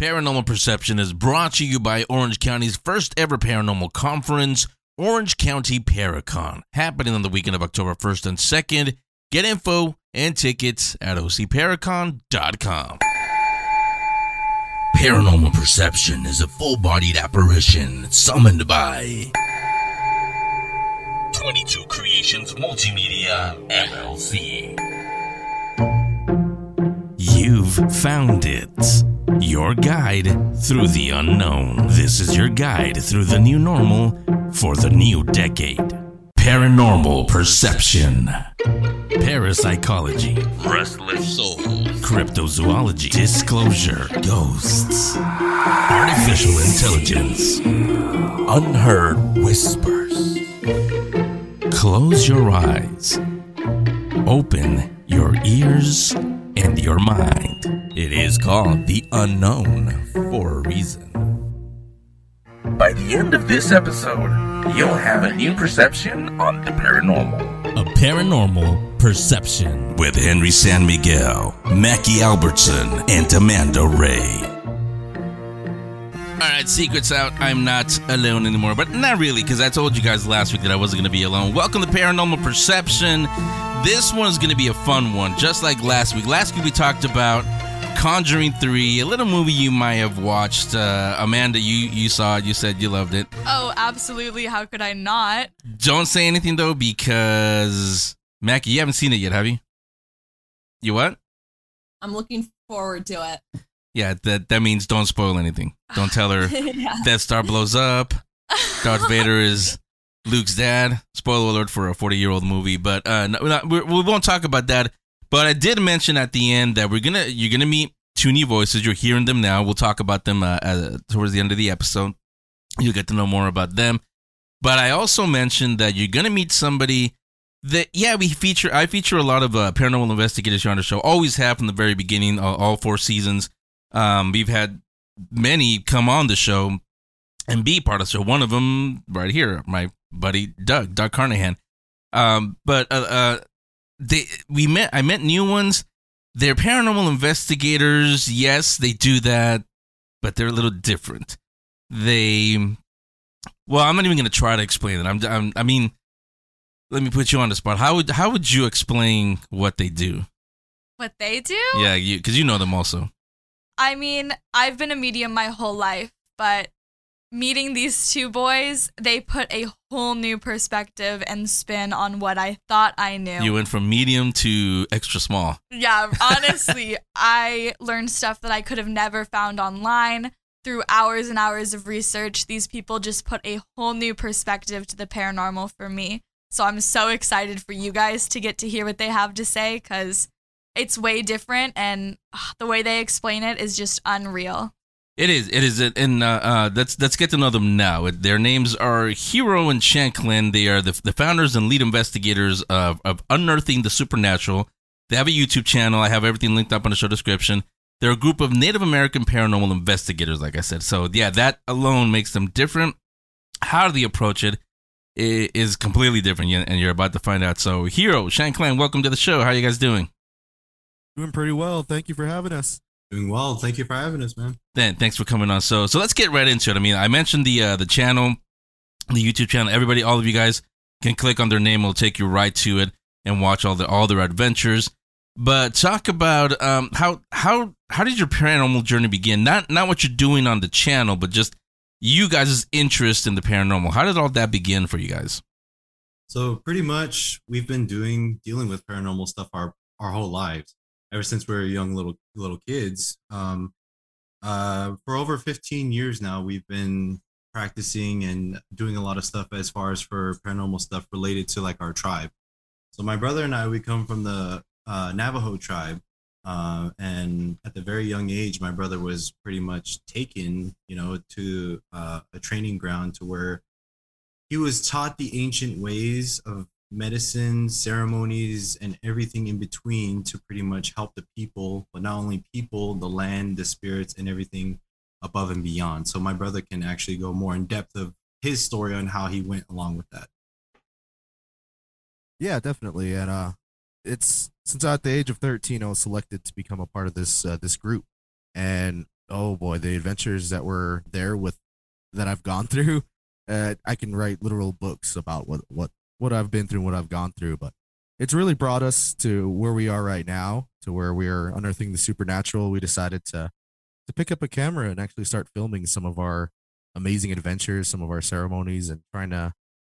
Paranormal Perception is brought to you by Orange County's first ever paranormal conference, Orange County Paracon, happening on the weekend of October 1st and 2nd. Get info and tickets at ocparacon.com. Paranormal Perception is a full bodied apparition summoned by 22 Creations Multimedia LLC. You've found it. Your guide through the unknown. This is your guide through the new normal for the new decade. Paranormal perception. Parapsychology. Restless souls. Cryptozoology. Disclosure. Ghosts. Artificial intelligence. Unheard whispers. Close your eyes. Open your ears and your mind. It is called the unknown for a reason. By the end of this episode, you'll have a new perception on the paranormal. A paranormal perception with Henry San Miguel, Mackie Albertson, and Amanda Raye. All right, secrets out. I'm not alone anymore, but not really, because I told you guys last week that I wasn't going to be alone. Welcome to Paranormal Perception. This one is going to be a fun one, just like last week. Last week we talked about Conjuring 3, a little movie you might have watched. Uh, Amanda, you, you saw it. You said you loved it. Oh, absolutely. How could I not? Don't say anything, though, because, Mackie, you haven't seen it yet, have you? You what? I'm looking forward to it. Yeah, that, that means don't spoil anything. Don't tell her yeah. Death Star blows up. Darth Vader is Luke's dad. Spoiler alert for a 40 year old movie, but uh, no, no, we we won't talk about that. But I did mention at the end that we're gonna you're gonna meet two new voices. You're hearing them now. We'll talk about them uh, uh, towards the end of the episode. You'll get to know more about them. But I also mentioned that you're gonna meet somebody that yeah we feature. I feature a lot of uh, paranormal investigators here on the show. Always have from the very beginning, all, all four seasons. Um, we've had many come on the show and be part of the show. One of them right here, my buddy Doug, Doug Carnahan. Um, but uh, uh, they we met. I met new ones. They're paranormal investigators. Yes, they do that, but they're a little different. They, well, I'm not even going to try to explain it. I'm, I'm, I mean, let me put you on the spot. How would how would you explain what they do? What they do? Yeah, you because you know them also. I mean, I've been a medium my whole life, but meeting these two boys, they put a whole new perspective and spin on what I thought I knew. You went from medium to extra small. yeah, honestly, I learned stuff that I could have never found online. Through hours and hours of research, these people just put a whole new perspective to the paranormal for me. So I'm so excited for you guys to get to hear what they have to say because it's way different and ah, the way they explain it is just unreal. It is. It is. And uh, uh, let's let's get to know them now. Their names are Hero and Shanclen. They are the, the founders and lead investigators of, of Unearthing the Supernatural. They have a YouTube channel. I have everything linked up on the show description. They're a group of Native American paranormal investigators, like I said. So yeah, that alone makes them different. How they approach it i- completely different, and you're about to find out. So Hero, Shanclen, welcome to the show. How are you guys doing? Doing pretty well. Thank you for having us. Doing well. Thank you for having us, man. Then thanks for coming on. So so let's get right into it. I mean, I mentioned the uh, the channel, the YouTube channel. Everybody, all of you guys can click on their name. It'll take you right to it and watch all the all their adventures. But talk about um, how how how did your paranormal journey begin? Not not what you're doing on the channel, but just you guys' interest in the paranormal. How did all that begin for you guys? So pretty much we've been doing dealing with paranormal stuff our our whole lives. Ever since we were young little little kids. Um uh for over 15 years now we've been practicing and doing a lot of stuff as far as for paranormal stuff related to like our tribe. So my brother and I we come from the uh, Navajo tribe uh, and at the very young age, my brother was pretty much taken, you know, to uh, a training ground to where he was taught the ancient ways of medicine, ceremonies, and everything in between to pretty much help the people, but not only people, the land, the spirits, and everything above and beyond. So my brother can actually go more in depth of his story on how he went along with that. Yeah, definitely. And uh, it's since at the age of 13, I was selected to become a part of this uh, this group, and oh boy, the adventures that were there with that I've gone through. Uh, I can write literal books about what what what I've been through, and what I've gone through. But it's really brought us to where we are right now, to where we are unearthing the supernatural. We decided to to pick up a camera and actually start filming some of our amazing adventures, some of our ceremonies, and trying to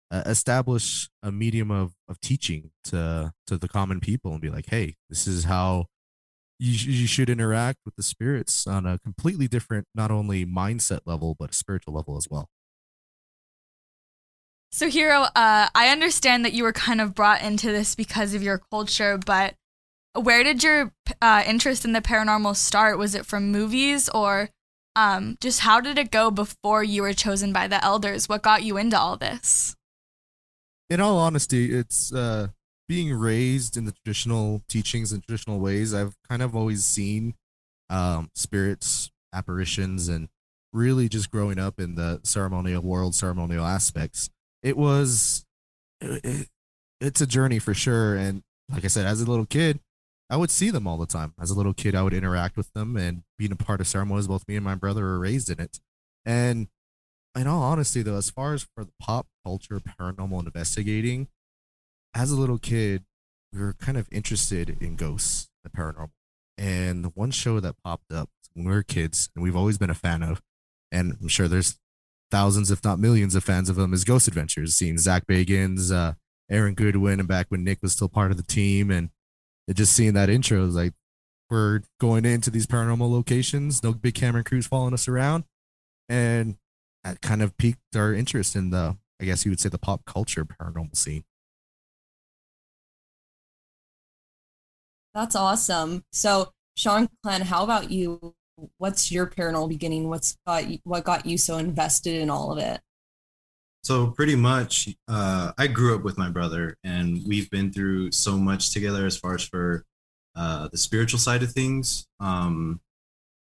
uh, establish a medium of of teaching to to the common people and be like, hey, this is how you, sh- you should interact with the spirits on a completely different, not only mindset level but a spiritual level as well. So, Hero, uh, I understand that you were kind of brought into this because of your culture, but where did your uh, interest in the paranormal start? Was it from movies or um, just how did it go before you were chosen by the elders? What got you into all this? In all honesty, it's uh, being raised in the traditional teachings and traditional ways. I've kind of always seen um, spirits, apparitions, and really just growing up in the ceremonial world, ceremonial aspects. It was, it, it's a journey for sure. And like I said, as a little kid, I would see them all the time. As a little kid, I would interact with them and being a part of ceremonies. Both me and my brother were raised in it. And in all honesty, though, as far as for the pop culture, paranormal investigating, as a little kid, we were kind of interested in ghosts, the paranormal. And the one show that popped up when we were kids, and we've always been a fan of, and I'm sure there's thousands, if not millions, of fans of them, is Ghost Adventures. Seeing Zach Bagans, uh, Aaron Goodwin, and back when Nick was still part of the team, and just seeing that intro like we're going into these paranormal locations, no big camera crews following us around, and that kind of piqued our interest in the, I guess you would say, the pop culture paranormal scene. That's awesome. So, Sean Clan, how about you? What's your paranormal beginning? What's got you, what got you so invested in all of it? So pretty much, uh, I grew up with my brother, and we've been through so much together as far as for uh, the spiritual side of things. Um,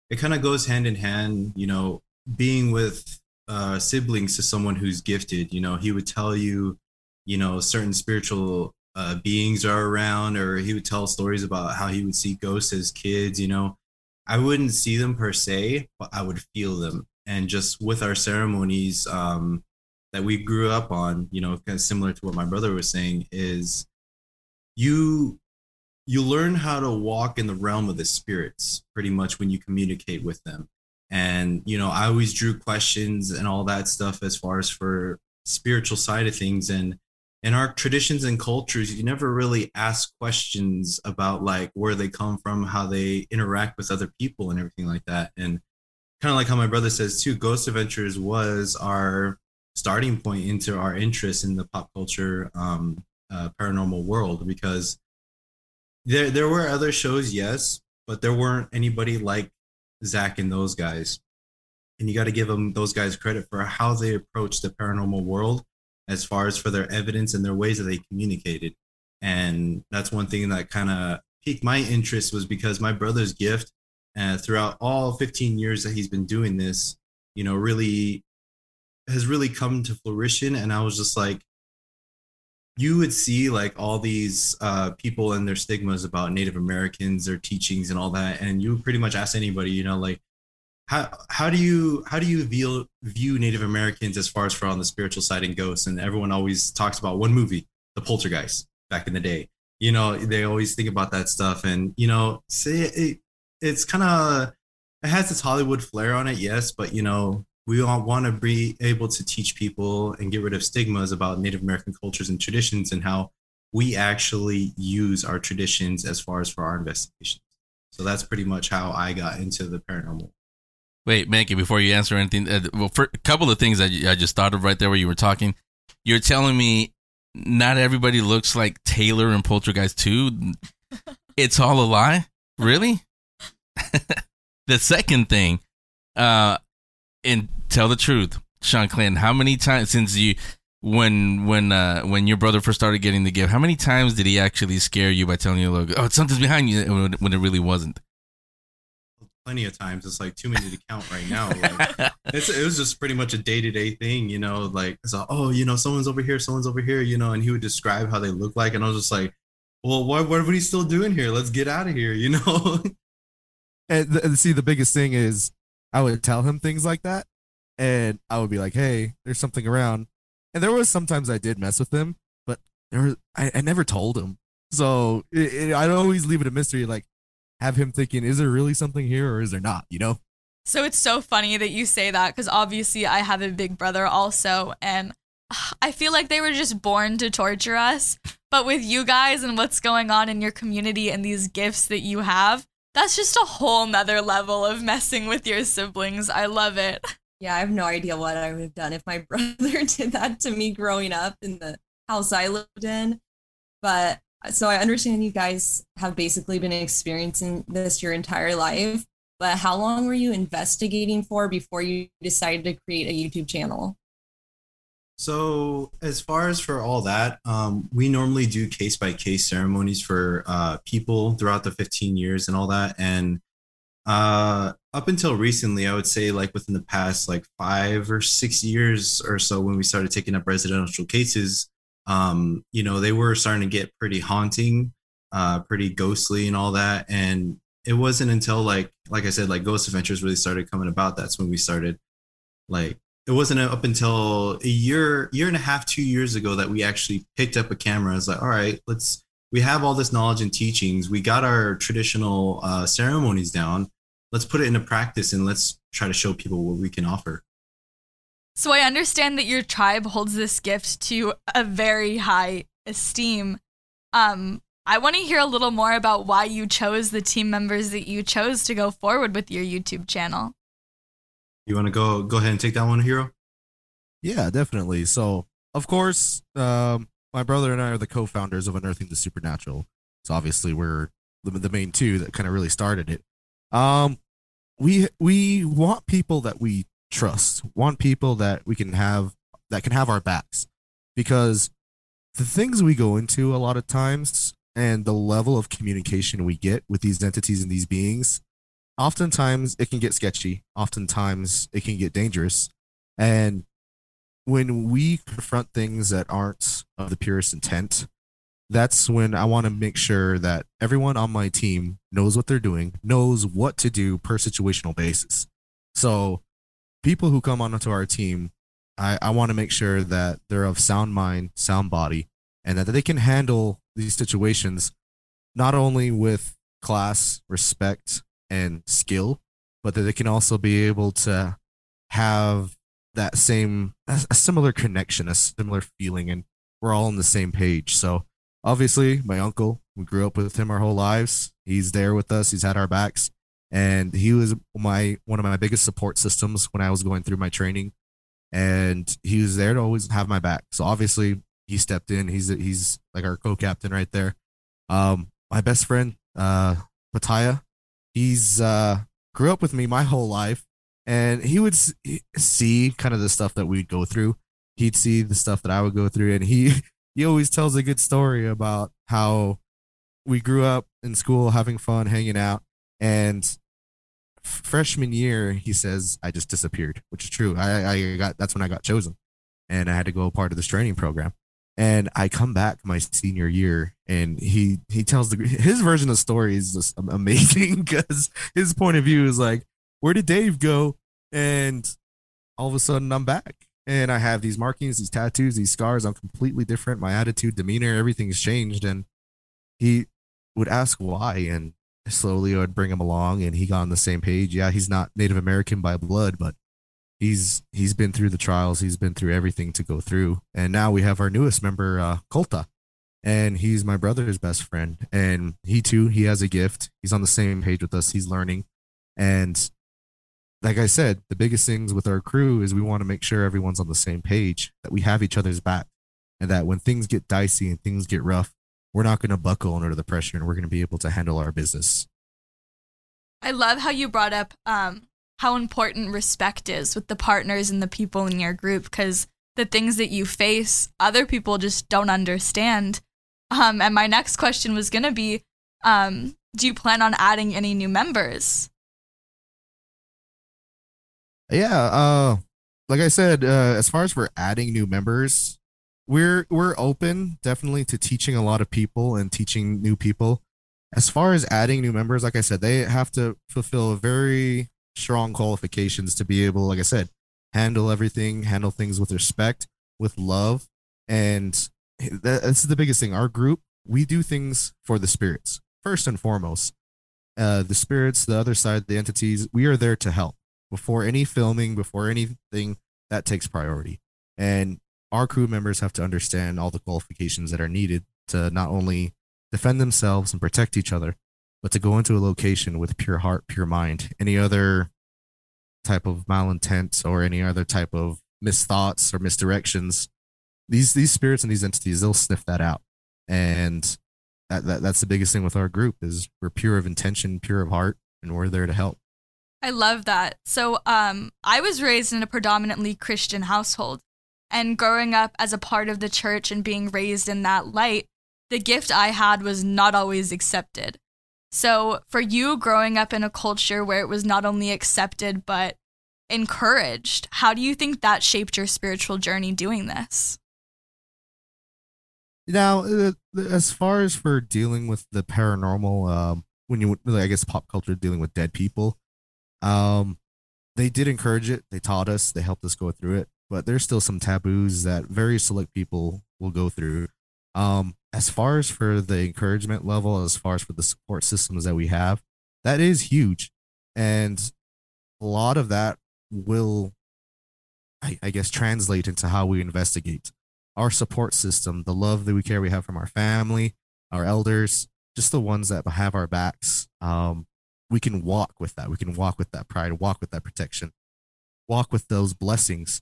it kind of goes hand in hand, you know, being with uh, siblings to someone who's gifted. You know, he would tell you, you know, certain spiritual uh, beings are around, or he would tell stories about how he would see ghosts as kids. You know, I wouldn't see them per se, but I would feel them. And just with our ceremonies, um, that we grew up on, you know, kind of similar to what my brother was saying, is you you learn how to walk in the realm of the spirits pretty much when you communicate with them. And you know, I always drew questions and all that stuff as far as for spiritual side of things and in our traditions and cultures you never really ask questions about like where they come from how they interact with other people and everything like that and kind of like how my brother says too ghost adventures was our starting point into our interest in the pop culture um, uh, paranormal world because there there were other shows, yes, but there weren't anybody like Zach and those guys. And you got to give them those guys credit for how they approached the paranormal world, as far as for their evidence and their ways that they communicated. And that's one thing that kind of piqued my interest was because my brother's gift, uh, throughout all 15 years that he's been doing this, you know, really has really come to fruition and i was just like you would see like all these uh, people and their stigmas about native americans their teachings and all that and you pretty much ask anybody you know like how how do you how do you view view native americans as far as for on the spiritual side and ghosts and everyone always talks about one movie the poltergeist back in the day you know they always think about that stuff and you know say it, it's kind of it has this hollywood flair on it yes but you know we all want to be able to teach people and get rid of stigmas about Native American cultures and traditions and how we actually use our traditions as far as for our investigations. So that's pretty much how I got into the paranormal. Wait, Mackie, before you answer anything, uh, well, for a couple of things that I just thought of right there where you were talking, you're telling me not everybody looks like Taylor and Poltergeist 2. it's all a lie? Really? the second thing, uh, and tell the truth, Shanclen. How many times since you when when uh when your brother first started getting the gift, how many times did he actually scare you by telling you, "Look, oh, something's behind you," when it really wasn't? Plenty of times. It's like too many to count right now. Like, it was just pretty much a day to day thing, you know. Like, it's like, oh, you know, someone's over here, someone's over here, you know, and he would describe how they look like, and I was just like, well, what what are we still doing here? Let's get out of here, you know. and, and see, the biggest thing is I would tell him things like that, and I would be like, "Hey, there's something around." And there was sometimes I did mess with him, but there was, I, I never told him. So it, it, I'd always leave it a mystery, like have him thinking, "Is there really something here, or is there not?" You know? So it's so funny that you say that because obviously I have a big brother also, and I feel like they were just born to torture us. But with you guys and what's going on in your community and these gifts that you have, that's just a whole nother level of messing with your siblings. I love it. Yeah, I have no idea what I would have done if my brother did that to me growing up in the house I lived in. But so I understand you guys have basically been experiencing this your entire life. But how long were you investigating for before you decided to create a YouTube channel? So, as far as for all that, um, we normally do case by case ceremonies for uh, people throughout the 15 years and all that. And uh, up until recently, I would say, like within the past like five or six years or so, when we started taking up residential cases, um, you know, they were starting to get pretty haunting, uh, pretty ghostly, and all that. And it wasn't until like, like I said, like Ghost Adventures really started coming about. That's when we started like it wasn't up until a year year and a half two years ago that we actually picked up a camera it's like all right let's we have all this knowledge and teachings we got our traditional uh, ceremonies down let's put it into practice and let's try to show people what we can offer so i understand that your tribe holds this gift to a very high esteem um i want to hear a little more about why you chose the team members that you chose to go forward with your youtube channel you want to go go ahead and take that one, Hero? Yeah, definitely. So, of course, um, my brother and I are the co-founders of Unearthing the Supernatural. So obviously, we're the, the main two that kind of really started it. Um, we we want people that we trust, want people that we can have that can have our backs, because the things we go into a lot of times and the level of communication we get with these entities and these beings oftentimes it can get sketchy. Oftentimes it can get dangerous. And when we confront things that aren't of the purest intent, that's when I want to make sure that everyone on my team knows what they're doing, knows what to do per situational basis. So, people who come onto our team, I, I want to make sure that they're of sound mind, sound body, and that they can handle these situations not only with class, respect, and skill, but that they can also be able to have that same a similar connection, a similar feeling, and we're all on the same page. So obviously, my uncle, we grew up with him our whole lives. He's there with us. He's had our backs, and he was my one of my biggest support systems when I was going through my training, and he was there to always have my back. So obviously, he stepped in. He's he's like our co-captain right there. Um, my best friend, uh, Pataya, he's uh grew up with me my whole life and he would see kind of the stuff that we'd go through he'd see the stuff that i would go through and he he always tells a good story about how we grew up in school having fun hanging out and freshman year he says i just disappeared which is true i i got that's when i got chosen and i had to go part of this training program and I come back my senior year, and he he tells the his version of the story is just amazing because his point of view is like, where did Dave go? And all of a sudden, I'm back, and I have these markings, these tattoos, these scars. I'm completely different. My attitude, demeanor, everything's changed. And he would ask why, and slowly I would bring him along, and he got on the same page. Yeah, he's not Native American by blood, but he's he's been through the trials. He's been through everything to go through. And now we have our newest member uh colta and he's my brother's best friend. And he too he has a gift. He's on the same page with us. He's learning. And like i said the biggest things with our crew is we want to make sure everyone's on the same page that we have each other's back and that when things get dicey and things get rough we're not going to buckle under the pressure and we're going to be able to handle our business i love how you brought up um how important respect is with the partners and the people in your group because the things that you face, other people just don't understand. Um, and my next question was going to be um, Do you plan on adding any new members? Yeah, uh, like I said, uh, as far as we're adding new members, we're we're open definitely to teaching a lot of people and teaching new people. As far as adding new members, like I said, they have to fulfill very strong qualifications to be able, like I said, handle everything, handle things with respect, with love, and that, that's the biggest thing. Our group, we do things for the spirits first and foremost. Uh, the spirits, the other side, the entities, we are there to help. Before any filming, before anything, that takes priority. And our crew members have to understand all the qualifications that are needed to not only defend themselves and protect each other, but to go into a location with pure heart, pure mind. Any other type of malintent or any other type of misthoughts or misdirections, these these spirits and these entities, they'll sniff that out. And that, that that's the biggest thing with our group is we're pure of intention, pure of heart, and we're there to help. I love that. So, um, I was raised in a predominantly Christian household, and growing up as a part of the church and being raised in that light, the gift I had was not always accepted. So, for you growing up in a culture where it was not only accepted but encouraged, how do you think that shaped your spiritual journey doing this? Now, uh, as far as for dealing with the paranormal, um, when you, I guess, pop culture dealing with dead people, um, they did encourage it. They taught us. They helped us go through it. But there's still some taboos that very select people will go through. Um, as far as for the encouragement level, as far as for the support systems that we have, that is huge, and a lot of that will, I, I guess, translate into how we investigate our support system, the love that we care we have from our family, our elders, just the ones that have our backs. Um, we can walk with that. We can walk with that pride, walk with that protection, walk with those blessings.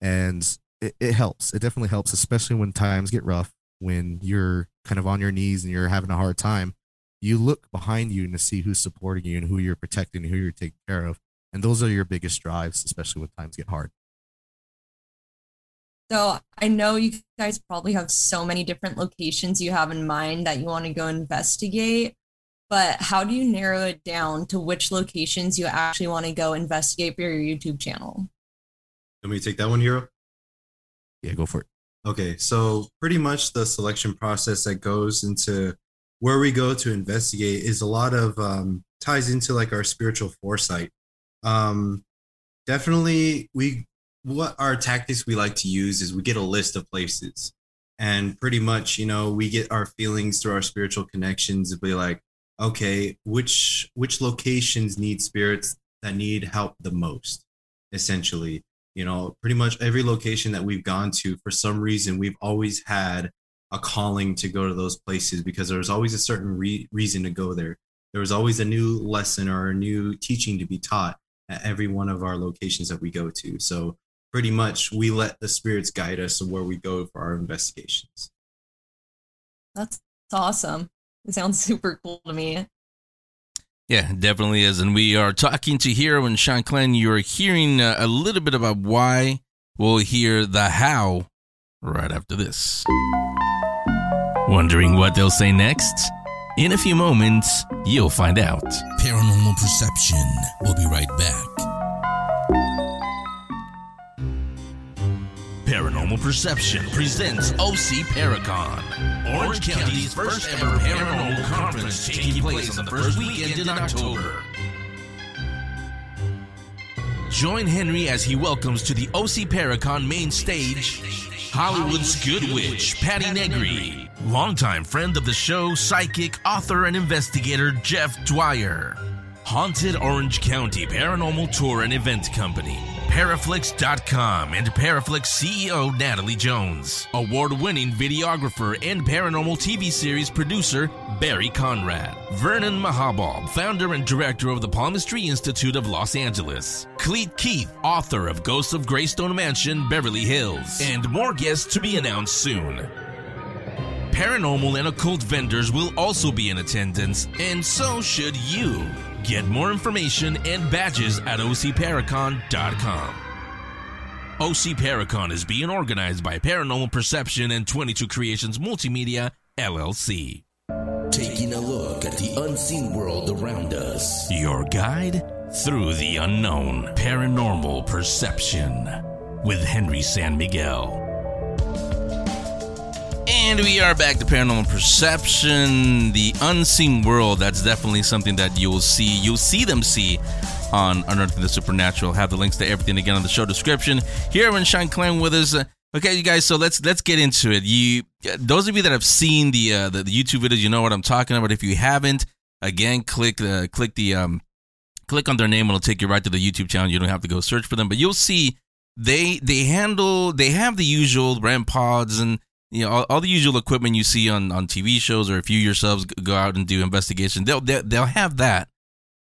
And it, it helps. It definitely helps, especially when times get rough, when you're kind of on your knees and you're having a hard time. You look behind you and to see who's supporting you and who you're protecting, and who you're taking care of. And those are your biggest drives, especially when times get hard. So I know you guys probably have so many different locations you have in mind that you want to go investigate, but how do you narrow it down to which locations you actually want to go investigate for your YouTube channel? Let me take that one, Hero. Yeah, go for it. Okay, so pretty much the selection process that goes into where we go to investigate is a lot of um, ties into like our spiritual foresight. Um, definitely, we what our tactics we like to use is we get a list of places and pretty much you know we get our feelings through our spiritual connections and be like okay which which locations need spirits that need help the most essentially you know pretty much every location that we've gone to for some reason we've always had a calling to go to those places because there was always a certain re- reason to go there there was always a new lesson or a new teaching to be taught at every one of our locations that we go to so pretty much we let the spirits guide us where we go for our investigations. That's awesome. It sounds super cool to me. Yeah, definitely is. And we are talking to Hero and Shanclen. You're hearing uh, a little bit about why. We'll hear the how right after this. Wondering what they'll say next? In a few moments, you'll find out. Paranormal Perception. We'll be right back. Paranormal Perception presents OC Paracon, Orange County's first ever paranormal conference taking place on the first weekend in October. Join Henry as he welcomes to the OC Paracon main stage Hollywood's Good Witch, Patti Negri, longtime friend of the show, psychic, author, and investigator Jeff Dwyer, Haunted Orange County Paranormal Tour and Event Company, Paraflix.com and Paraflix CEO Natalie Jones, award winning videographer and paranormal TV series producer Barry Conrad, Vernon Mahabal, founder and director of the Palmistry Institute of Los Angeles, Cleet Keith, author of Ghosts of Greystone Mansion, Beverly Hills, and more guests to be announced soon. Paranormal and occult vendors will also be in attendance, and so should you. Get more information and badges at ocparacon.com. OC Paracon is being organized by Paranormal Perception and 22 Creations Multimedia, LLC. Taking a look at the unseen world around us. Your guide through the unknown. Paranormal Perception with Henry San Miguel. And we are back to Paranormal Perception, the unseen world. That's definitely something that you'll see. You'll see them see on Unearthing the Supernatural. Have the links to everything again on the show description. Here in Shanclen with us. Uh, okay, you guys. So let's let's get into it. You, those of you that have seen the uh, the, the YouTube videos, you know what I'm talking about. If you haven't, again, click the click the um click on their name. It'll take you right to the YouTube channel. You don't have to go search for them, but you'll see they they handle they have the usual REM pods and you know all, all, the usual equipment you see on on TV shows or if you yourselves go out and do investigation they'll they'll, they'll have that.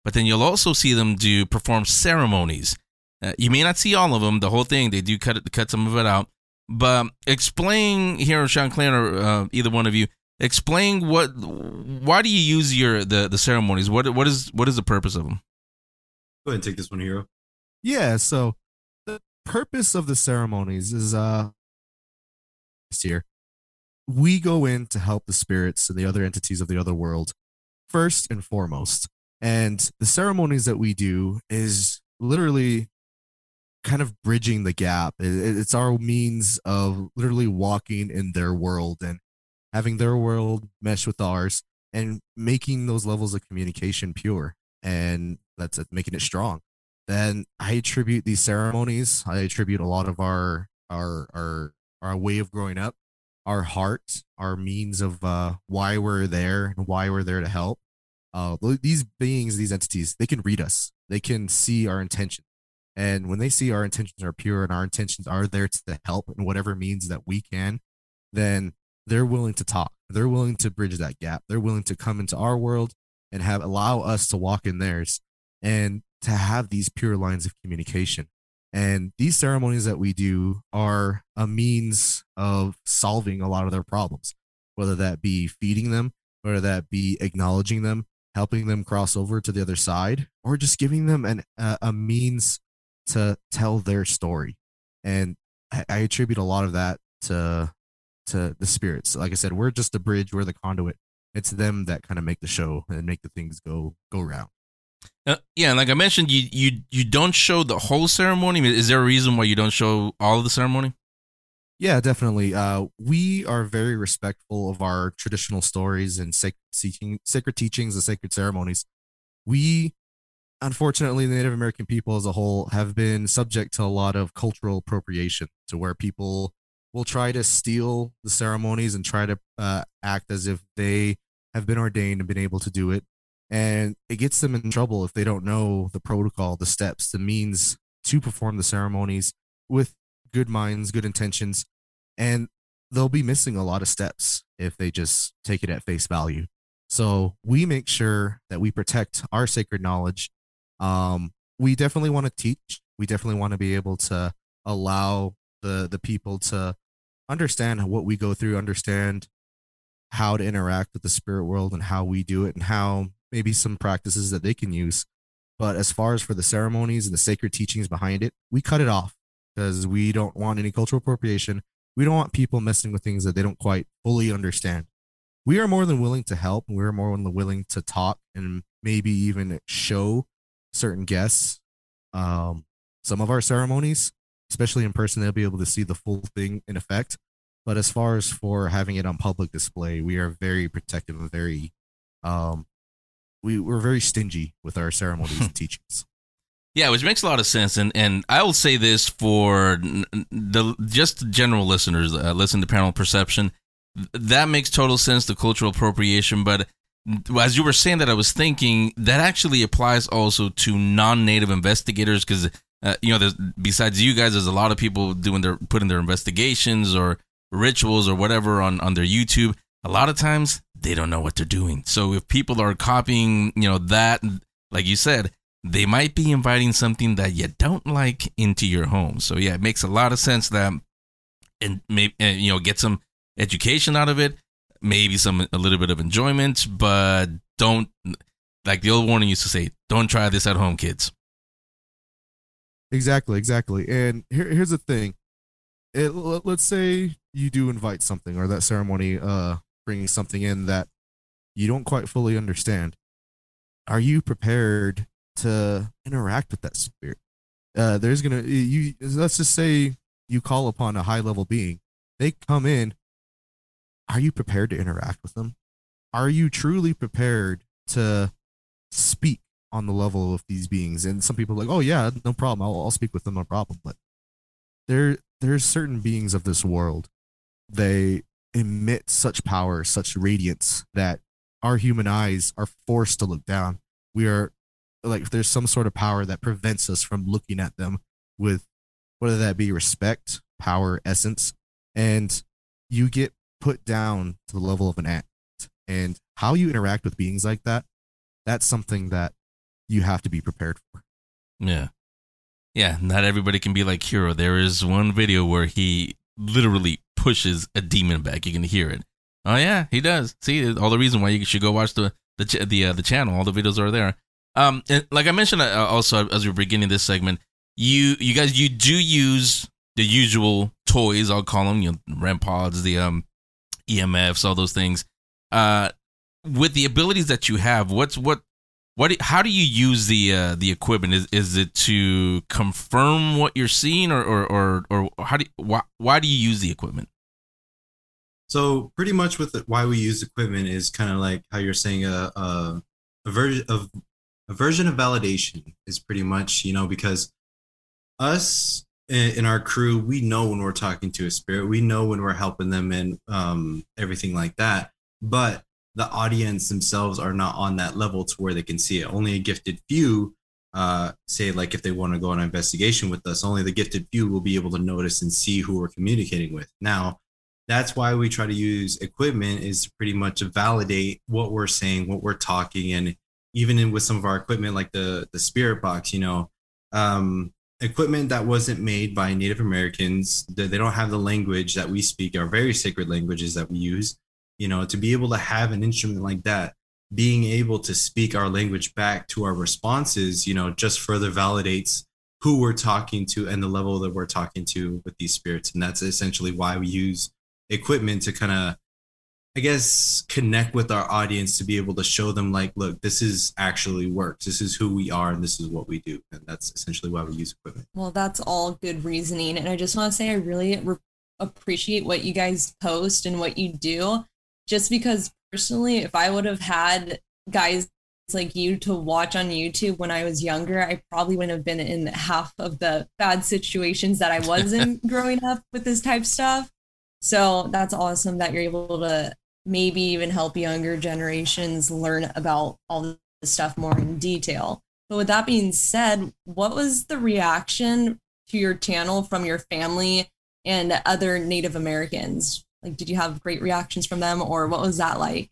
But then you'll also see them do perform ceremonies. Uh, you may not see all of them the whole thing they do cut it cut some of it out. But explain here Shanclen or uh, either one of you explain what why do you use your the the ceremonies? What what is what is the purpose of them go ahead and take this one hero. Yeah so the purpose of the ceremonies is uh here we go in to help the spirits and the other entities of the other world first and foremost. And the ceremonies that we do is literally kind of bridging the gap. It's our means of literally walking in their world and having their world mesh with ours and making those levels of communication pure. And that's making it strong. Then I attribute these ceremonies. I attribute a lot of our our our our way of growing up our heart, our means of uh, why we're there and why we're there to help. Uh, these beings, these entities, they can read us. They can see our intention. And when they see our intentions are pure and our intentions are there to help in whatever means that we can, then they're willing to talk. They're willing to bridge that gap. They're willing to come into our world and have allow us to walk in theirs and to have these pure lines of communication. And these ceremonies that we do are a means of solving a lot of their problems, whether that be feeding them, whether that be acknowledging them, helping them cross over to the other side, or just giving them an, uh, a means to tell their story. And I, I attribute a lot of that to to the spirits. Like I said, we're just a bridge, we're the conduit. It's them that kind of make the show and make the things go go round. Uh, yeah, like I mentioned, you you you don't show the whole ceremony. Is there a reason why you don't show all of the ceremony? Yeah, definitely. Uh, we are very respectful of our traditional stories and sacred, sacred teachings and sacred ceremonies. We, unfortunately, the Native American people as a whole have been subject to a lot of cultural appropriation, to where people will try to steal the ceremonies and try to uh, act as if they have been ordained and been able to do it and it gets them in trouble if they don't know the protocol, the steps, the means to perform the ceremonies with good minds, good intentions, and they'll be missing a lot of steps if they just take it at face value. So we make sure that we protect our sacred knowledge. Um, we definitely want to teach. We definitely want to be able to allow the the people to understand what we go through, understand how to interact with the spirit world and how we do it and how maybe some practices that they can use. But as far as for the ceremonies and the sacred teachings behind it, we cut it off because we don't want any cultural appropriation. We don't want people messing with things that they don't quite fully understand. We are more than willing to help. We're more than willing to talk and maybe even show certain guests um, some of our ceremonies, especially in person. They'll be able to see the full thing in effect. But as far as for having it on public display, we are very protective and very um, we we're very stingy with our ceremonies and teachings. Yeah, which makes a lot of sense, and and I will say this for the just general listeners, uh, listen to Paranormal Perception. That makes total sense, the cultural appropriation. But as you were saying that, I was thinking that actually applies also to non-native investigators because uh, you know, there's, besides you guys, there's a lot of people doing their putting their investigations or rituals or whatever on on their YouTube a lot of times they don't know what they're doing. So if people are copying, you know, that, like you said, they might be inviting something that you don't like into your home. So yeah, it makes a lot of sense that, and maybe you know, get some education out of it, maybe some a little bit of enjoyment, but don't like the old warning used to say, don't try this at home, kids. Exactly, exactly. And here, here's the thing. It, let's say you do invite something or that ceremony uh bringing something in that you don't quite fully understand, are you prepared to interact with that spirit? Uh, there's gonna you let's just say you call upon a high level being, they come in. Are you prepared to interact with them? Are you truly prepared to speak on the level of these beings. And some people are like, oh yeah, no problem. I'll, I'll speak with them, no problem. But there there's certain beings of this world. They emit such power, such radiance that our human eyes are forced to look down. We are like there's some sort of power that prevents us from looking at them with whether that be respect, power, essence, and you get put down to the level of an ant. And how you interact with beings like that, that's something that you have to be prepared for. Yeah. Yeah, not everybody can be like Hero. There is one video where he literally pushes a demon back. You can hear it. Oh yeah, he does. See, all the reason why you should go watch the the ch- the uh, the channel. All the videos are there. Um, and like I mentioned uh, also as we are beginning this segment, you you guys you do use the usual toys. I'll call them you know REM pods, the um EMFs, all those things. Uh, with the abilities that you have, what's what what? Do, how do you use the uh, the equipment? Is is it to confirm what you're seeing, or or or, or how do you, why why do you use the equipment? So pretty much with the, why we use equipment is kind of like how you're saying a, a a version of a version of validation is pretty much you know because us in, in our crew we know when we're talking to a spirit we know when we're helping them and um, everything like that but the audience themselves are not on that level to where they can see it. Only a gifted few, uh, say like if they want to go on an investigation with us, only the gifted few will be able to notice and see who we're communicating with. Now, that's why we try to use equipment is to pretty much to validate what we're saying, what we're talking, and even in with some of our equipment like the the spirit box, you know, um, equipment that wasn't made by Native Americans. They, they don't have the language that we speak, our very sacred languages that we use you know to be able to have an instrument like that being able to speak our language back to our responses you know just further validates who we're talking to and the level that we're talking to with these spirits. And that's essentially why we use equipment to kind of i guess connect with our audience to be able to show them like look this is actually works. This is who we are and this is what we do. And that's essentially why we use equipment. Well that's all good reasoning. And i just want to say i really re- appreciate what you guys post and what you do just because personally, if I would have had guys like you to watch on YouTube when I was younger, I probably wouldn't have been in half of the bad situations that I was in growing up with this type of stuff. So that's awesome that you're able to maybe even help younger generations learn about all this stuff more in detail. But with that being said, what was the reaction to your channel from your family and other Native Americans? Like, did you have great reactions from them, or what was that like?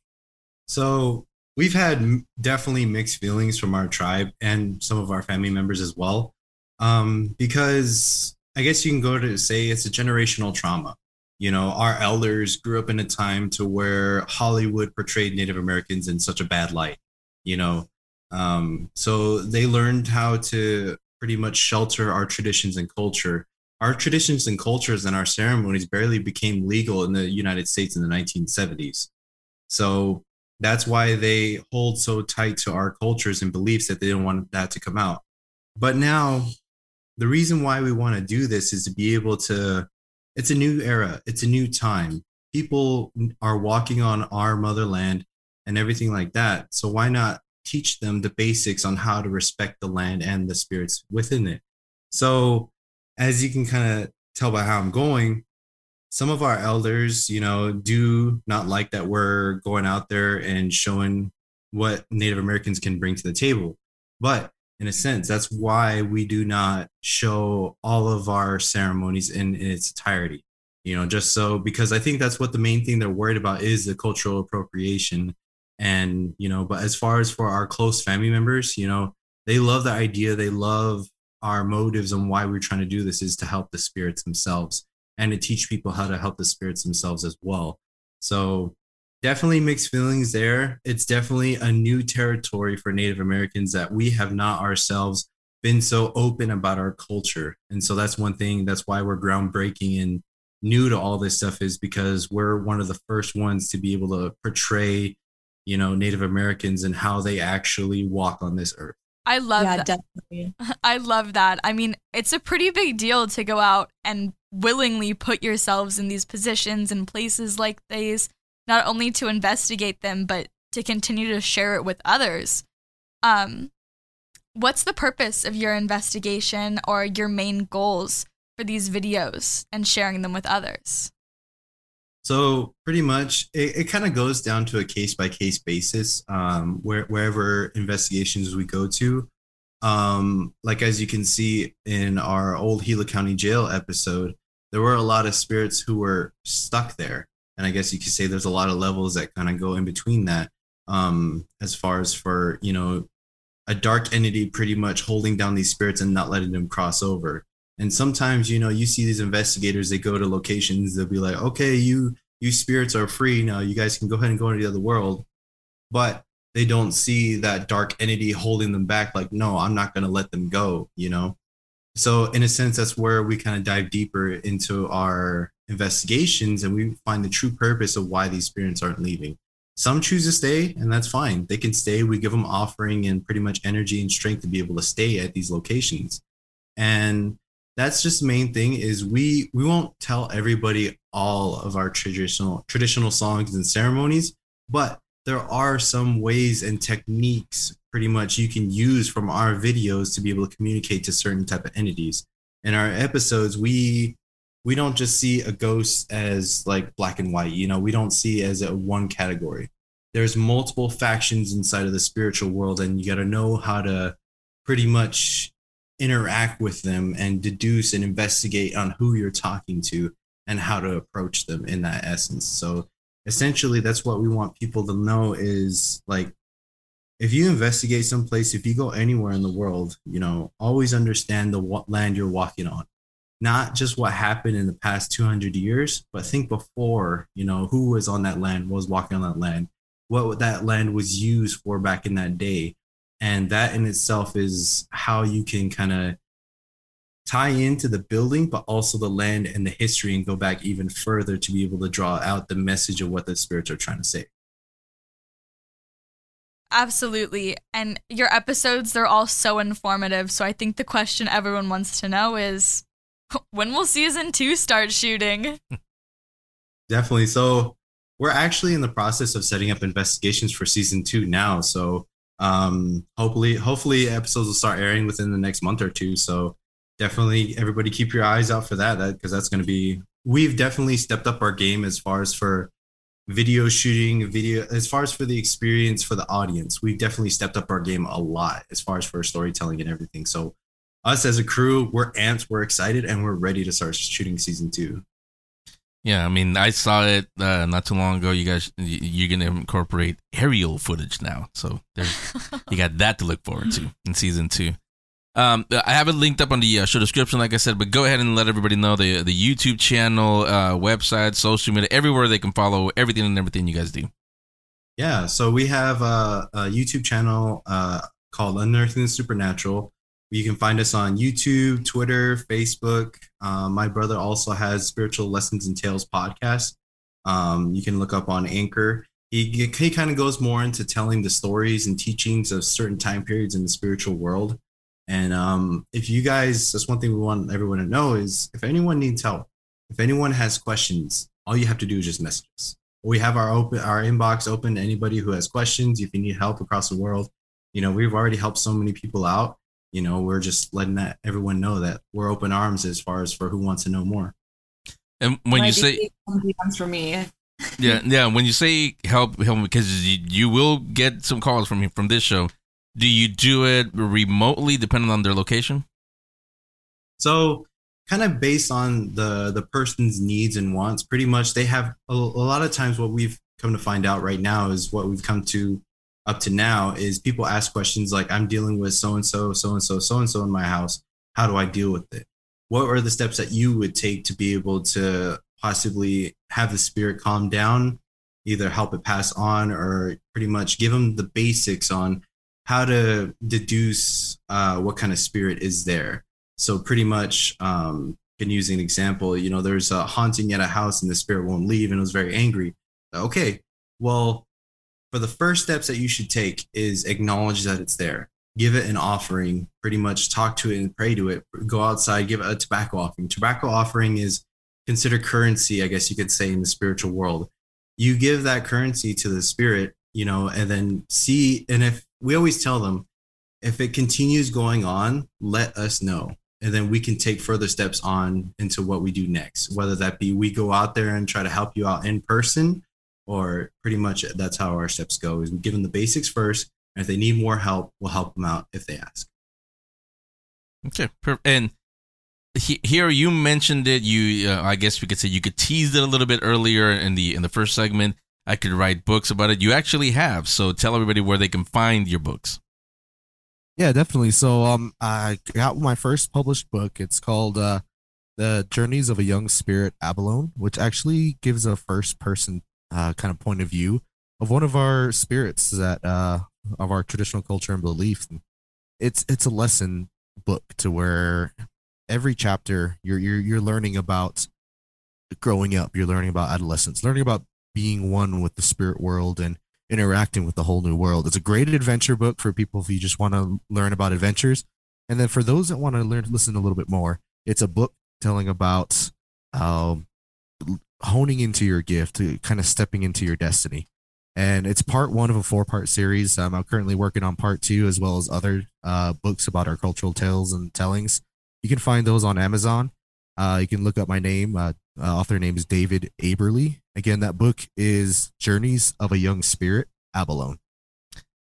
So we've had definitely mixed feelings from our tribe and some of our family members as well, um, because I guess you can go to say it's a generational trauma. You know, our elders grew up in a time to where Hollywood portrayed Native Americans in such a bad light. You know, um, so they learned how to pretty much shelter our traditions and culture our traditions and cultures and our ceremonies barely became legal in the United States in the 1970s. So that's why they hold so tight to our cultures and beliefs that they don't want that to come out. But now, the reason why we want to do this is to be able to, it's a new era, it's a new time. People are walking on our motherland and everything like that. So why not teach them the basics on how to respect the land and the spirits within it? So as you can kind of tell by how I'm going, some of our elders, you know, do not like that we're going out there and showing what Native Americans can bring to the table. But in a sense, that's why we do not show all of our ceremonies in, in its entirety. You know, just so because I think that's what the main thing they're worried about is the cultural appropriation. And, you know, but as far as for our close family members, you know, they love the idea, they love our motives and why we're trying to do this is to help the spirits themselves and to teach people how to help the spirits themselves as well. So definitely mixed feelings there. It's definitely a new territory for Native Americans that we have not ourselves been so open about our culture. And so that's one thing that's why we're groundbreaking and new to all this stuff is because we're one of the first ones to be able to portray, you know, Native Americans and how they actually walk on this earth. I love yeah, that. definitely. I love that. I mean, it's a pretty big deal to go out and willingly put yourselves in these positions and places like these, not only to investigate them, but to continue to share it with others. Um, what's the purpose of your investigation or your main goals for these videos and sharing them with others? So pretty much, it, it kind of goes down to a case by case basis. Um, where wherever investigations we go to, um, like as you can see in our old Gila County Jail episode, there were a lot of spirits who were stuck there, and I guess you could say there's a lot of levels that kind of go in between that. Um, as far as for you know, a dark entity pretty much holding down these spirits and not letting them cross over. And sometimes, you know, you see these investigators, they go to locations, they'll be like, okay, you you spirits are free now. You guys can go ahead and go into the other world. But they don't see that dark entity holding them back, like, no, I'm not gonna let them go, you know? So in a sense, that's where we kind of dive deeper into our investigations and we find the true purpose of why these spirits aren't leaving. Some choose to stay, and that's fine. They can stay. We give them offering and pretty much energy and strength to be able to stay at these locations. And that's just the main thing is we we won't tell everybody all of our traditional traditional songs and ceremonies but there are some ways and techniques pretty much you can use from our videos to be able to communicate to certain type of entities. In our episodes we we don't just see a ghost as like black and white you know we don't see as a one category. There's multiple factions inside of the spiritual world and you got to know how to pretty much interact with them and deduce and investigate on who you're talking to and how to approach them in that essence. So essentially that's what we want people to know is like if you investigate someplace, if you go anywhere in the world, you know, always understand the land you're walking on. Not just what happened in the past 200 years, but think before, you know, who was on that land, was walking on that land, what that land was used for back in that day and that in itself is how you can kind of tie into the building but also the land and the history and go back even further to be able to draw out the message of what the spirits are trying to say. Absolutely. And your episodes they're all so informative. So i think the question everyone wants to know is when will season two start shooting? Definitely. So we're actually in the process of setting up investigations for season two now. So um hopefully hopefully episodes will start airing within the next month or two. So definitely everybody keep your eyes out for that because that's going to be we've definitely stepped up our game as far as for video shooting video as far as for the experience for the audience. We've definitely stepped up our game a lot as far as for storytelling and everything. So us as a crew we're amped we're excited and we're ready to start shooting season two yeah, I mean, I saw it uh, not too long ago. You guys, you're gonna incorporate aerial footage now, so you got that to look forward to in season two. Um, I have it linked up on the uh, show description, like I said, but go ahead and let everybody know the the YouTube channel, uh, website, social media, everywhere they can follow everything and everything you guys do. Yeah, so we have a, a YouTube channel uh, called Unearthing the Supernatural. You can find us on YouTube, Twitter, Facebook. Um, my brother also has Spiritual Lessons and Tales podcast. Um, you can look up on Anchor. He, he kind of goes more into telling the stories and teachings of certain time periods in the spiritual world. And um, if you guys, that's one thing we want everyone to know is if anyone needs help, if anyone has questions, all you have to do is just message us. We have our open our inbox open to anybody who has questions. If you need help across the world, you know we've already helped so many people out you know we're just letting that everyone know that we're open arms as far as for who wants to know more. And when you say for me. Yeah yeah when you say help help because you, you will get some calls from him from this show. Do you do it remotely depending on their location? So kind of based on the the person's needs and wants pretty much they have a, a lot of times what we've come to find out right now is what we've come to up to now is people ask questions like i'm dealing with so and so so and so so and so in my house. How do i deal with it? What are the steps that you would take to be able to possibly have the spirit calm down either help it pass on or pretty much give them the basics on how to deduce uh, what kind of spirit is there? So pretty much um, can use an example you know there's a haunting at a house and the spirit won't leave and it was very angry. Okay well for the first steps that you should take is acknowledge that it's there. Give it an offering pretty much talk to it and pray to it. Go outside give it a tobacco offering. Tobacco offering is considered currency i guess you could say in the spiritual world. You give that currency to the spirit you know and then see and if we always tell them if it continues going on, let us know. And then we can take further steps on into what we do next, whether that be we go out there and try to help you out in person, or pretty much that's how our steps go is we give them the basics first. And if they need more help, we'll help them out if they ask. Okay, and he, here you mentioned it. You, uh, I guess we could say you could tease it a little bit earlier in the in the first segment. I could write books about it. You actually have. So tell everybody where they can find your books. Yeah, definitely. So um I got my first published book. It's called uh The Journeys of a Young Spirit Abalone, which actually gives a first person uh kind of point of view of one of our spirits that uh of our traditional culture and belief. It's it's a lesson book to where every chapter you're you're you're learning about growing up, you're learning about adolescence, learning about being one with the spirit world and interacting with the whole new world. It's a great adventure book for people if you just want to learn about adventures. And then for those that want to learn, listen a little bit more, it's a book telling about um, honing into your gift, kind of stepping into your destiny. And it's part one of a four part series. Um, I'm currently working on part two, as well as other uh, books about our cultural tales and tellings. You can find those on Amazon. Uh, you can look up my name. Uh, uh, author name is David Aberly. Again, that book is Journeys of a Young Spirit, Abalone.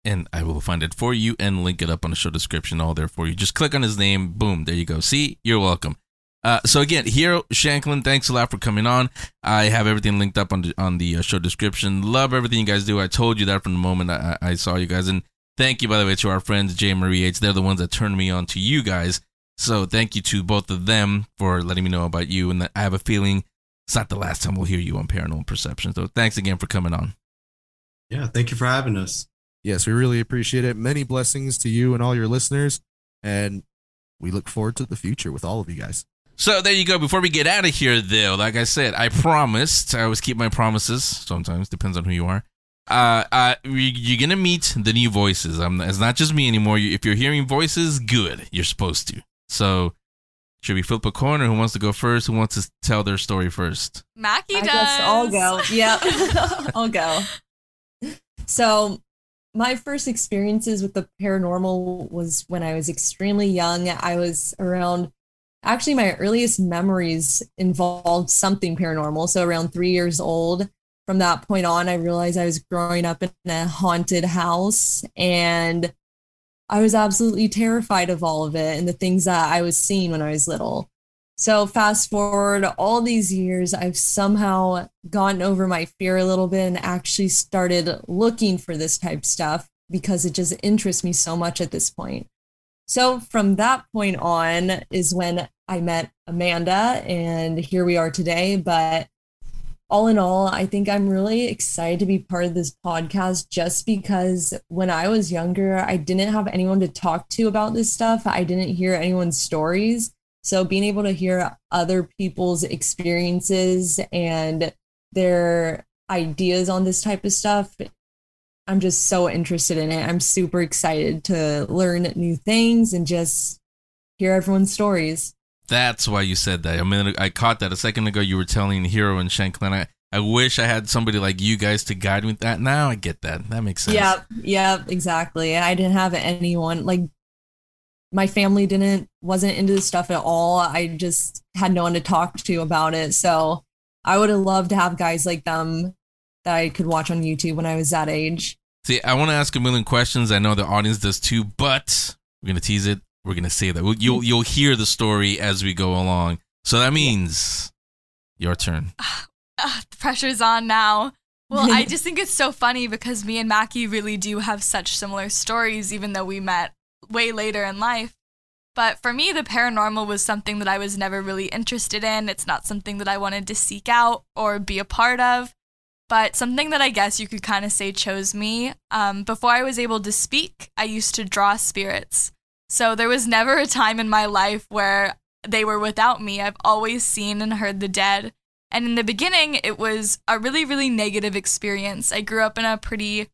And I will find it for you and link it up on the show description, all there for you. Just click on his name. Boom. There you go. See, you're welcome. Uh, so again, Hero Shanclen, thanks a lot for coming on. I have everything linked up on the, on the uh, show description. Love everything you guys do. I told you that from the moment I, I saw you guys. And thank you, by the way, to our friends Jay Marie H. They're the ones that turned me on to you guys. So thank you to both of them for letting me know about you. And I have a feeling it's not the last time we'll hear you on Paranormal Perception. So thanks again for coming on. Yeah, thank you for having us. Yes, we really appreciate it. Many blessings to you and all your listeners. And we look forward to the future with all of you guys. So there you go. Before we get out of here, though, like I said, I promised. I always keep my promises. Sometimes depends on who you are. Uh, uh, you're gonna meet the new voices. I'm, it's not just me anymore. If you're hearing voices, good. You're supposed to. So, should we flip a corner? Who wants to go first? Who wants to tell their story first? Mackie I does. guess I'll go. Yeah, I'll go. So, my first experiences with the paranormal was when I was extremely young. I was around, actually, my earliest memories involved something paranormal. So, around three years old. From that point on, I realized I was growing up in a haunted house and I was absolutely terrified of all of it and the things that I was seeing when I was little. So, fast forward all these years, I've somehow gotten over my fear a little bit and actually started looking for this type stuff because it just interests me so much at this point. So, from that point on is when I met Amanda, and here we are today. But all in all, I think I'm really excited to be part of this podcast just because when I was younger, I didn't have anyone to talk to about this stuff. I didn't hear anyone's stories. So being able to hear other people's experiences and their ideas on this type of stuff, I'm just so interested in it. I'm super excited to learn new things and just hear everyone's stories. That's why you said that. I mean, I caught that a second ago. You were telling Hero and Shanclen. I, I wish I had somebody like you guys to guide me with that. Now I get that. That makes sense. Yep, yep, exactly. I didn't have anyone like my family didn't wasn't into this stuff at all. I just had no one to talk to about it. So I would have loved to have guys like them that I could watch on YouTube when I was that age. See, I want to ask a million questions. I know the audience does too, but we're gonna tease it. We're gonna say that you'll you'll hear the story as we go along. So that means your turn. Uh, the pressure's on now. Well, I just think it's so funny because me and Mackie really do have such similar stories, even though we met way later in life. But for me, the paranormal was something that I was never really interested in. It's not something that I wanted to seek out or be a part of, but something that I guess you could kind of say chose me. Um, before I was able to speak, I used to draw spirits. So there was never a time in my life where they were without me. I've always seen and heard the dead. And in the beginning, it was a really, really negative experience. I grew up in a pretty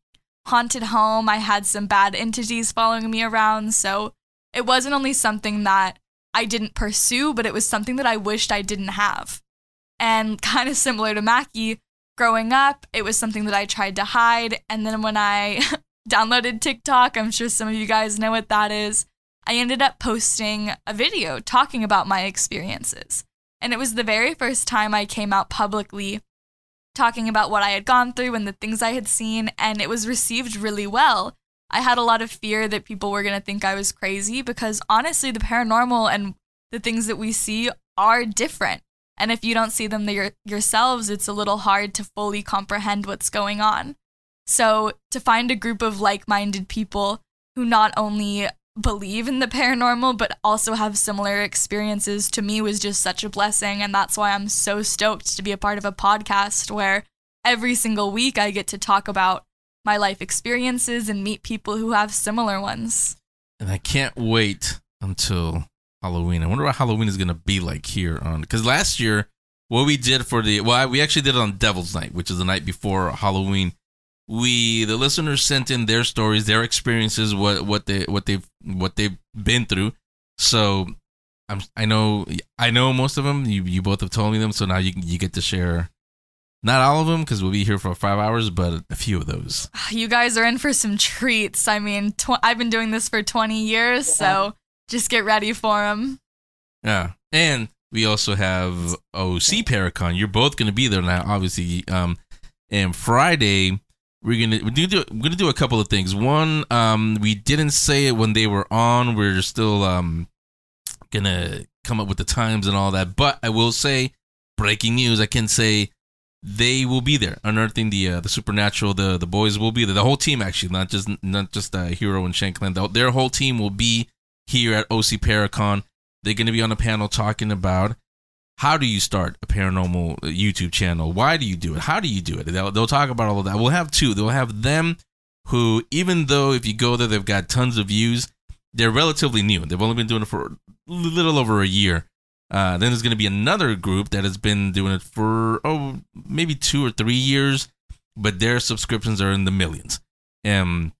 haunted home. I had some bad entities following me around. So it wasn't only something that I didn't pursue, but it was something that I wished I didn't have. And kind of similar to Mackie, growing up, it was something that I tried to hide. And then when I downloaded TikTok. I'm sure some of you guys know what that is. I ended up posting a video talking about my experiences. And it was the very first time I came out publicly talking about what I had gone through and the things I had seen, and it was received really well. I had a lot of fear that people were going to think I was crazy because honestly, the paranormal and the things that we see are different. And if you don't see them your, yourselves, it's a little hard to fully comprehend what's going on. So, to find a group of like minded people who not only believe in the paranormal, but also have similar experiences to me was just such a blessing. And that's why I'm so stoked to be a part of a podcast where every single week I get to talk about my life experiences and meet people who have similar ones. And I can't wait until Halloween. I wonder what Halloween is going to be like here on because last year what we did for the well we actually did it on Devil's Night, which is the night before Halloween. We the listeners sent in their stories, their experiences, what what they what they've what they've been through. So I'm I know I know most of them. You you both have told me them, so now you you get to share not all of them because we'll be here for five hours, but a few of those. You guys are in for some treats. I mean, tw- I've been doing this for 20 years, so just get ready for them. Yeah, and we also have OC Paracon. You're both going to be there now, obviously. Um, and Friday we're gonna we're gonna do we're gonna do a couple of things. One, um, we didn't say it when they were on. We're still um gonna come up with the times and all that. But I will say, breaking news. I can say they will be there unearthing the uh, the supernatural the the boys will be there the whole team actually not just not just uh, hero and Shanclen the, their whole team will be here at oc paracon. They're going to be on a panel talking about how do you start a paranormal uh, youtube channel? Why do you do it? How do you do it? They'll, they'll talk about all of that. We'll have two. They'll have them who even though if you go there they've got tons of views they're relatively new. They've only been doing it for a little over a year. Uh, then there's going to be another group that has been doing it for oh maybe two or three years, but their subscriptions are in the millions. And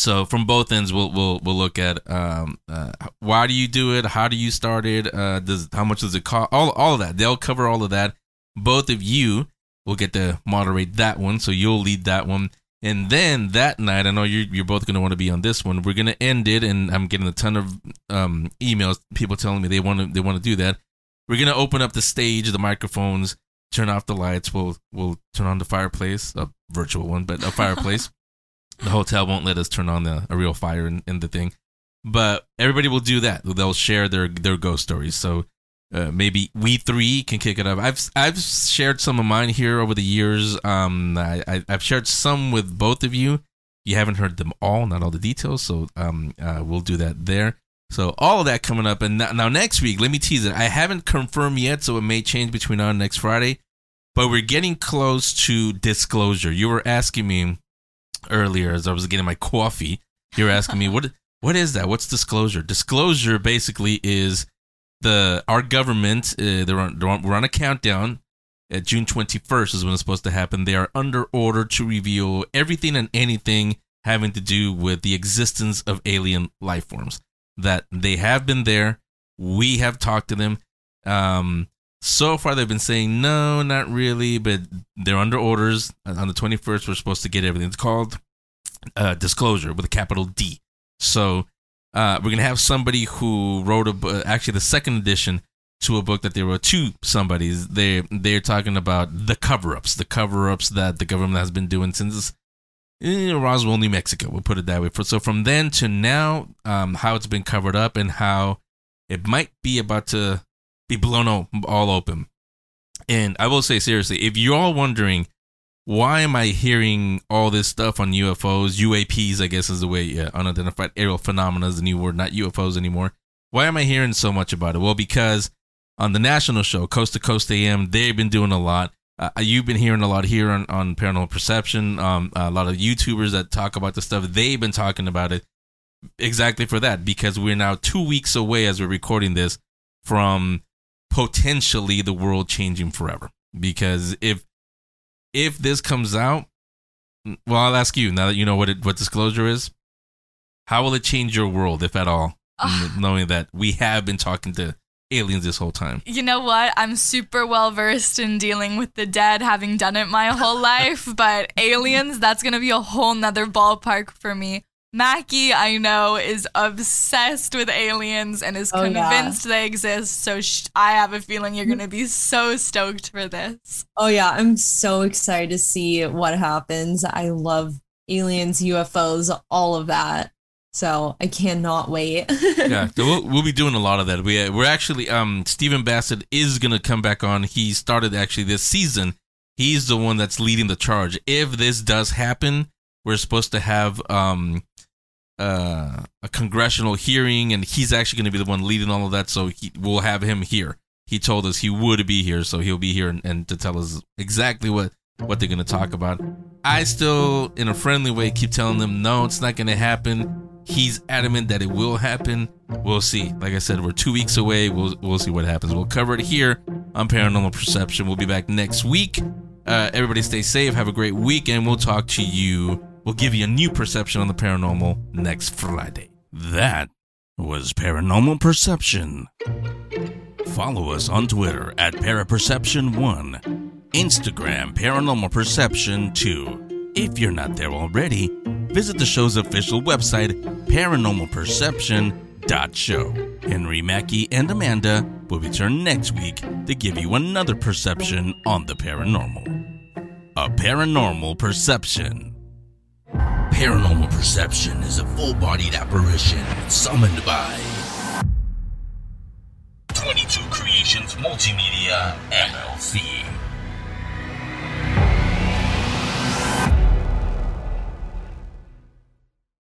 so from both ends, we'll we'll we'll look at um, uh, why do you do it, how do you start it, uh, does how much does it cost, all all of that. They'll cover all of that. Both of you will get to moderate that one, so you'll lead that one. And then that night, I know you're, you're both going to want to be on this one. We're going to end it, and I'm getting a ton of um, emails, people telling me they want to they want to do that. We're going to open up the stage, the microphones, turn off the lights. We'll we'll turn on the fireplace, a virtual one, but a fireplace. the hotel won't let us turn on the, a real fire in, in the thing, but everybody will do that. They'll share their their ghost stories. So uh, maybe we three can kick it up. I've I've shared some of mine here over the years. Um, I, I have shared some with both of you. You haven't heard them all, not all the details. So um, uh, we'll do that there. So all of that coming up, and now, now next week, let me tease it. I haven't confirmed yet, so it may change between now and next Friday. But we're getting close to disclosure. You were asking me earlier as I was getting my coffee. You were asking me what what is that? What's disclosure? Disclosure basically is the our government uh, they're on, they're on, we're on a countdown at June 21st is when it's supposed to happen. They are under order to reveal everything and anything having to do with the existence of alien life forms. That they have been there. We have talked to them. Um, so far, they've been saying no, not really, but they're under orders. On the 21st, we're supposed to get everything. It's called uh, disclosure with a capital D. So uh, we're gonna have somebody who wrote a book, actually the second edition to a book that they wrote to somebody's. They they're talking about the cover-ups, the cover-ups that the government has been doing since eh, Roswell, New Mexico. We'll put it that way. So from then to now, um, how it's been covered up and how it might be about to be blown all open. And I will say seriously, if you're all wondering why am I hearing all this stuff on UFOs, UAPs, I guess is the way, yeah, unidentified aerial phenomena is the new word, not UFOs anymore. Why am I hearing so much about it? Well, because on the national show, Coast to Coast AM, they've been doing a lot. Uh, you've been hearing a lot here on, on Paranormal Perception. Um, a lot of YouTubers that talk about the stuff, they've been talking about it exactly for that because we're now two weeks away as we're recording this from potentially the world changing forever. Because if if this comes out, well, I'll ask you now that you know what it, what disclosure is. How will it change your world, if at all, ah. knowing that we have been talking to aliens this whole time. You know what? I'm super well versed in dealing with the dead, having done it my whole life, but aliens, that's going to be a whole nother ballpark for me. Mackie, I know, is obsessed with aliens and is Oh, yeah. convinced they exist. So sh- I have a feeling you're going to be so stoked for this. Oh yeah, I'm so excited to see what happens. I love aliens, UFOs, all of that. So I cannot wait. yeah, we'll, we'll be doing a lot of that. We we're actually um Stephen Bassett is gonna come back on. He started actually this season. He's the one that's leading the charge. If this does happen, we're supposed to have um uh a congressional hearing, and he's actually gonna be the one leading all of that. So he, we'll have him here. He told us he would be here, so he'll be here and, and to tell us exactly what what they're gonna talk about. I still, in a friendly way, keep telling them no, it's not gonna happen. He's adamant that it will happen. We'll see. Like I said, we're two weeks away. We'll we'll see what happens. We'll cover it here on Paranormal Perception. We'll be back next week. Uh, everybody stay safe. Have a great week, and we'll talk to you. We'll give you a new perception on the paranormal next Friday. That was Paranormal Perception. Follow us on Twitter at Paraperception1, Instagram Paranormal Perception 2. If you're not there already, visit the show's official website, paranormalperception.show. Henry Mackie and Amanda will return next week to give you another perception on the paranormal. A paranormal perception. Paranormal perception is a full bodied apparition summoned by 22 Creations Multimedia LLC.